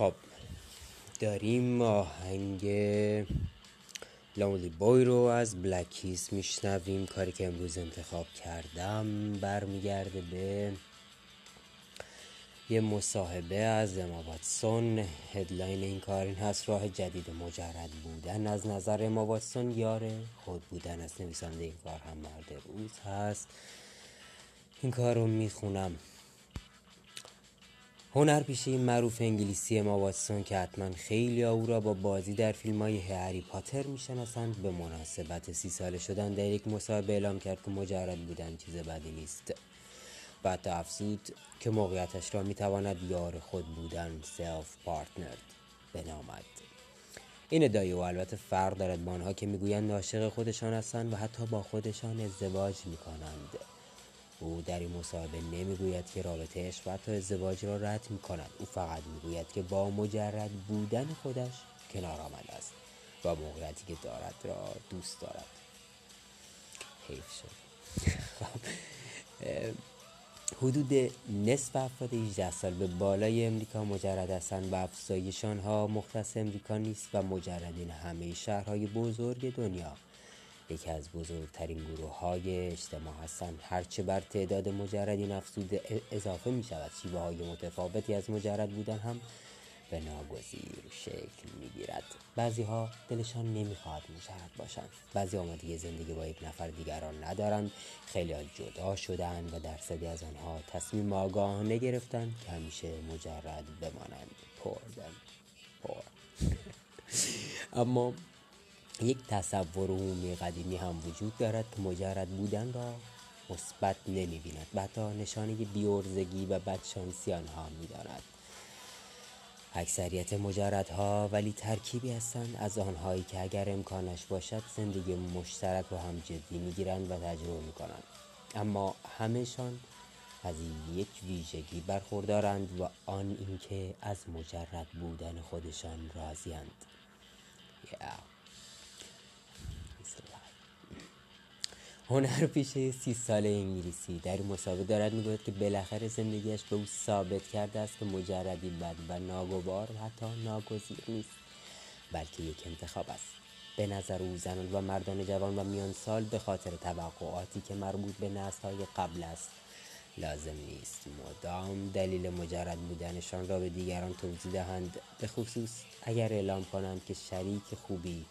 خب داریم آهنگ لونلی بوی رو از بلکیس میشنویم. کاری که امروز انتخاب کردم برمیگرده به یه مصاحبه از اما واتسون هدلاین این کار این هست راه جدید مجرد بودن. از نظر اما واتسون یاره خود بودن از نویسنده این کار هم مرد روز هست. این کار رو می‌خونم. هنرپیشه معروف انگلیسی اما واتسون که حتما خیلی‌ها او را با بازی در فیلم های هری پاتر می‌شناسند. به مناسبت سی ساله شدن در یک مصاحبه اعلام کرد که مجرد بودن چیز بدی نیست. بعد افزود که موقعیتش را می‌تواند یار خود بودن self partner بنامد. این ادعای او البته فرق دارد با آنها که می‌گویند عاشق خودشان هستند و حتی با خودشان ازدواج می‌کنند. او در این مصاحبه نمی‌گوید که رابطه عشق و حتی ازدواج را رد می کند او فقط می‌گوید که با مجرد بودن خودش کنار آمده است و موقعیتی که دارد را دوست دارد. حیف شد. حدود نصف افراد 18 سال به بالای امریکا مجرد هستند و افزایش آنها مختص امریکا نیست و مجردین همه شهرهای بزرگ دنیا یکی از بزرگترین گروه های اجتماع هستند. هرچه بر تعداد مجردین افزوده اضافه می شود شیوه های متفاوتی از مجرد بودن هم به ناگزیر شکل می گیرد بعضی ها دلشان نمی‌خواهد مجرد باشند. بعضی آمادگی زندگی با یک نفر دیگران ندارند. خیلی ها جدا شدند و درصدی از آنها تصمیم آگاهانه گرفتند که همیشه مجرد بمانند. پردن پر. اما یک تصور عمومی قدیمی هم وجود دارد که مجرد بودن را مثبت نمی‌بیند. و حتی نشانه بیورزگی و بدشانسی آنها می‌داند اکثریت مجردها ولی ترکیبی هستند از آنهایی که اگر امکانش باشد زندگی مشترک رو هم جدی می‌گیرند و تجربه می‌کنند. اما همهشان از یک ویژگی برخوردارند و آن اینکه از مجرد بودن خودشان راضیاند. Yeah. هنرپیشه سی ساله انگلیسی. در این مسابقه دارد می‌گوید که بالاخره زندگیش به او ثابت کرده است که مجردی بد و ناگوار و حتی ناگزیر نیست بلکه یک انتخاب است. به نظر او زنان و مردان جوان و میان سال به خاطر توقعاتی که مربوط به های قبل است لازم نیست. مدام دلیل مجرد بودنشان را به دیگران توضیح دهند. به خصوص اگر اعلام کنند که شریک خوبی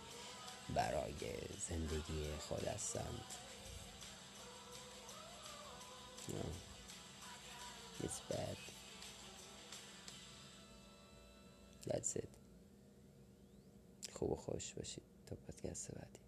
برای زندگی خود هستند. No. It's bad. That's it. خوب و خوش باشید تا پادکست بعدی